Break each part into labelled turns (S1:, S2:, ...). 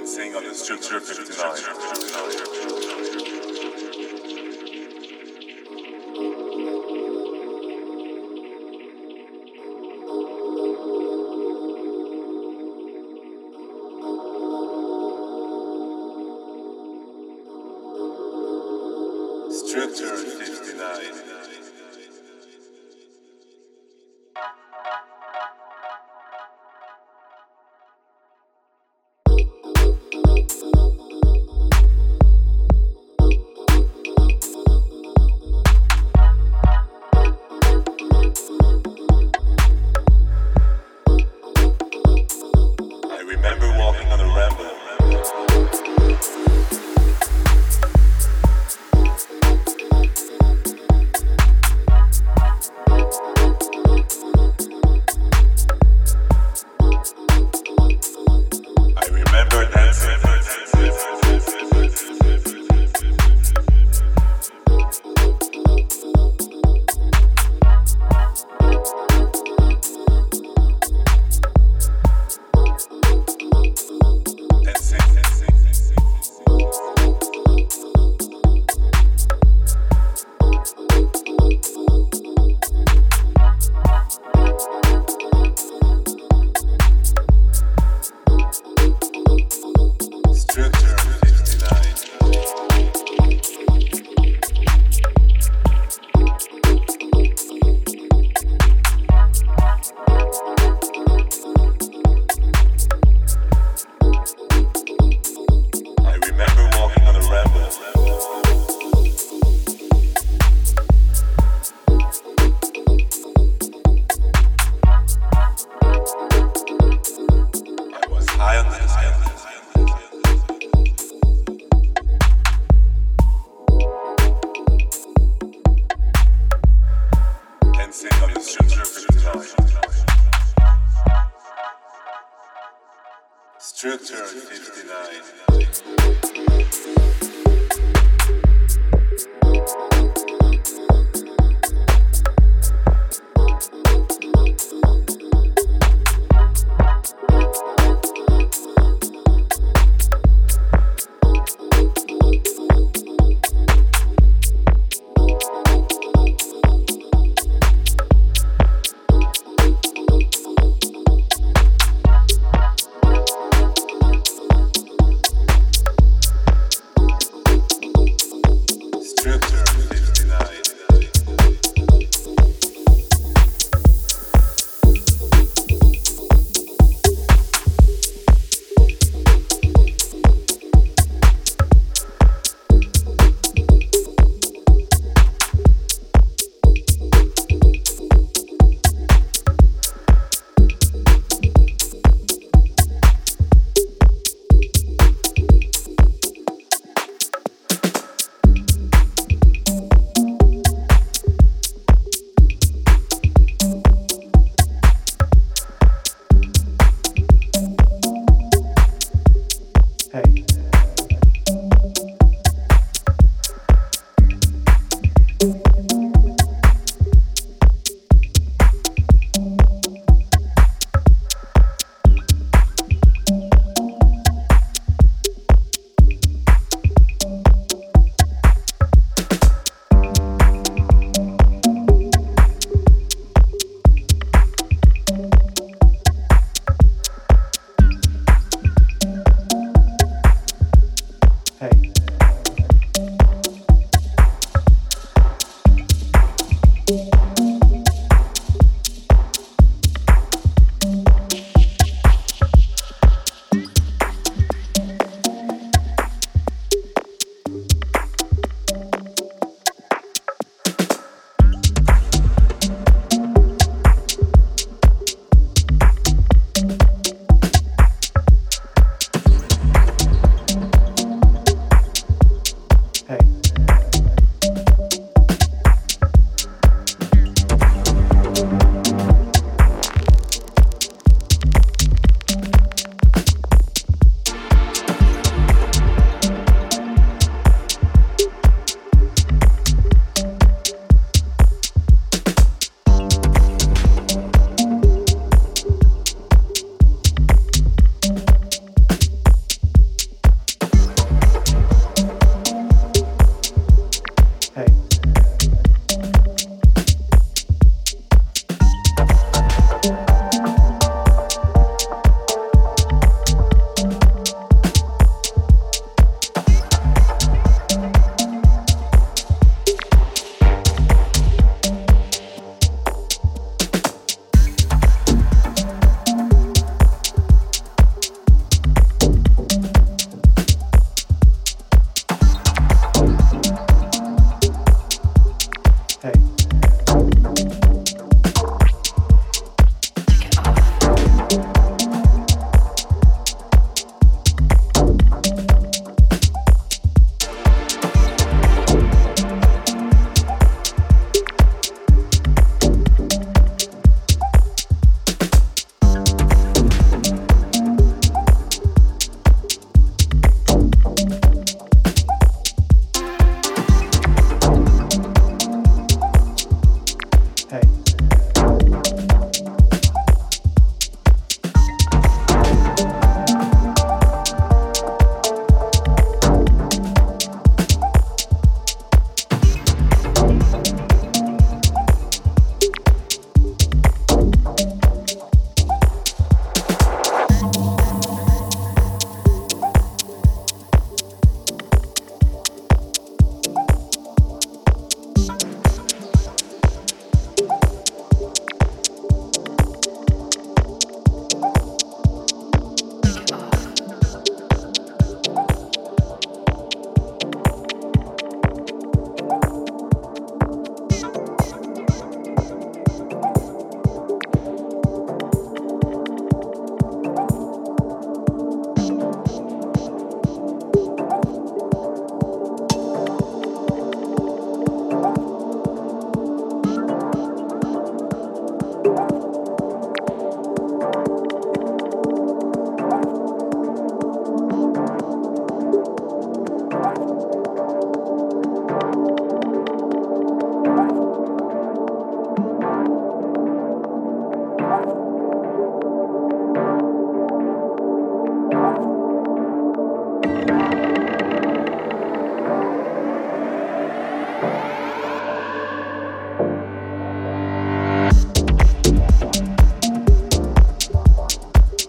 S1: and sing on the structure 59.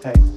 S1: hashtag.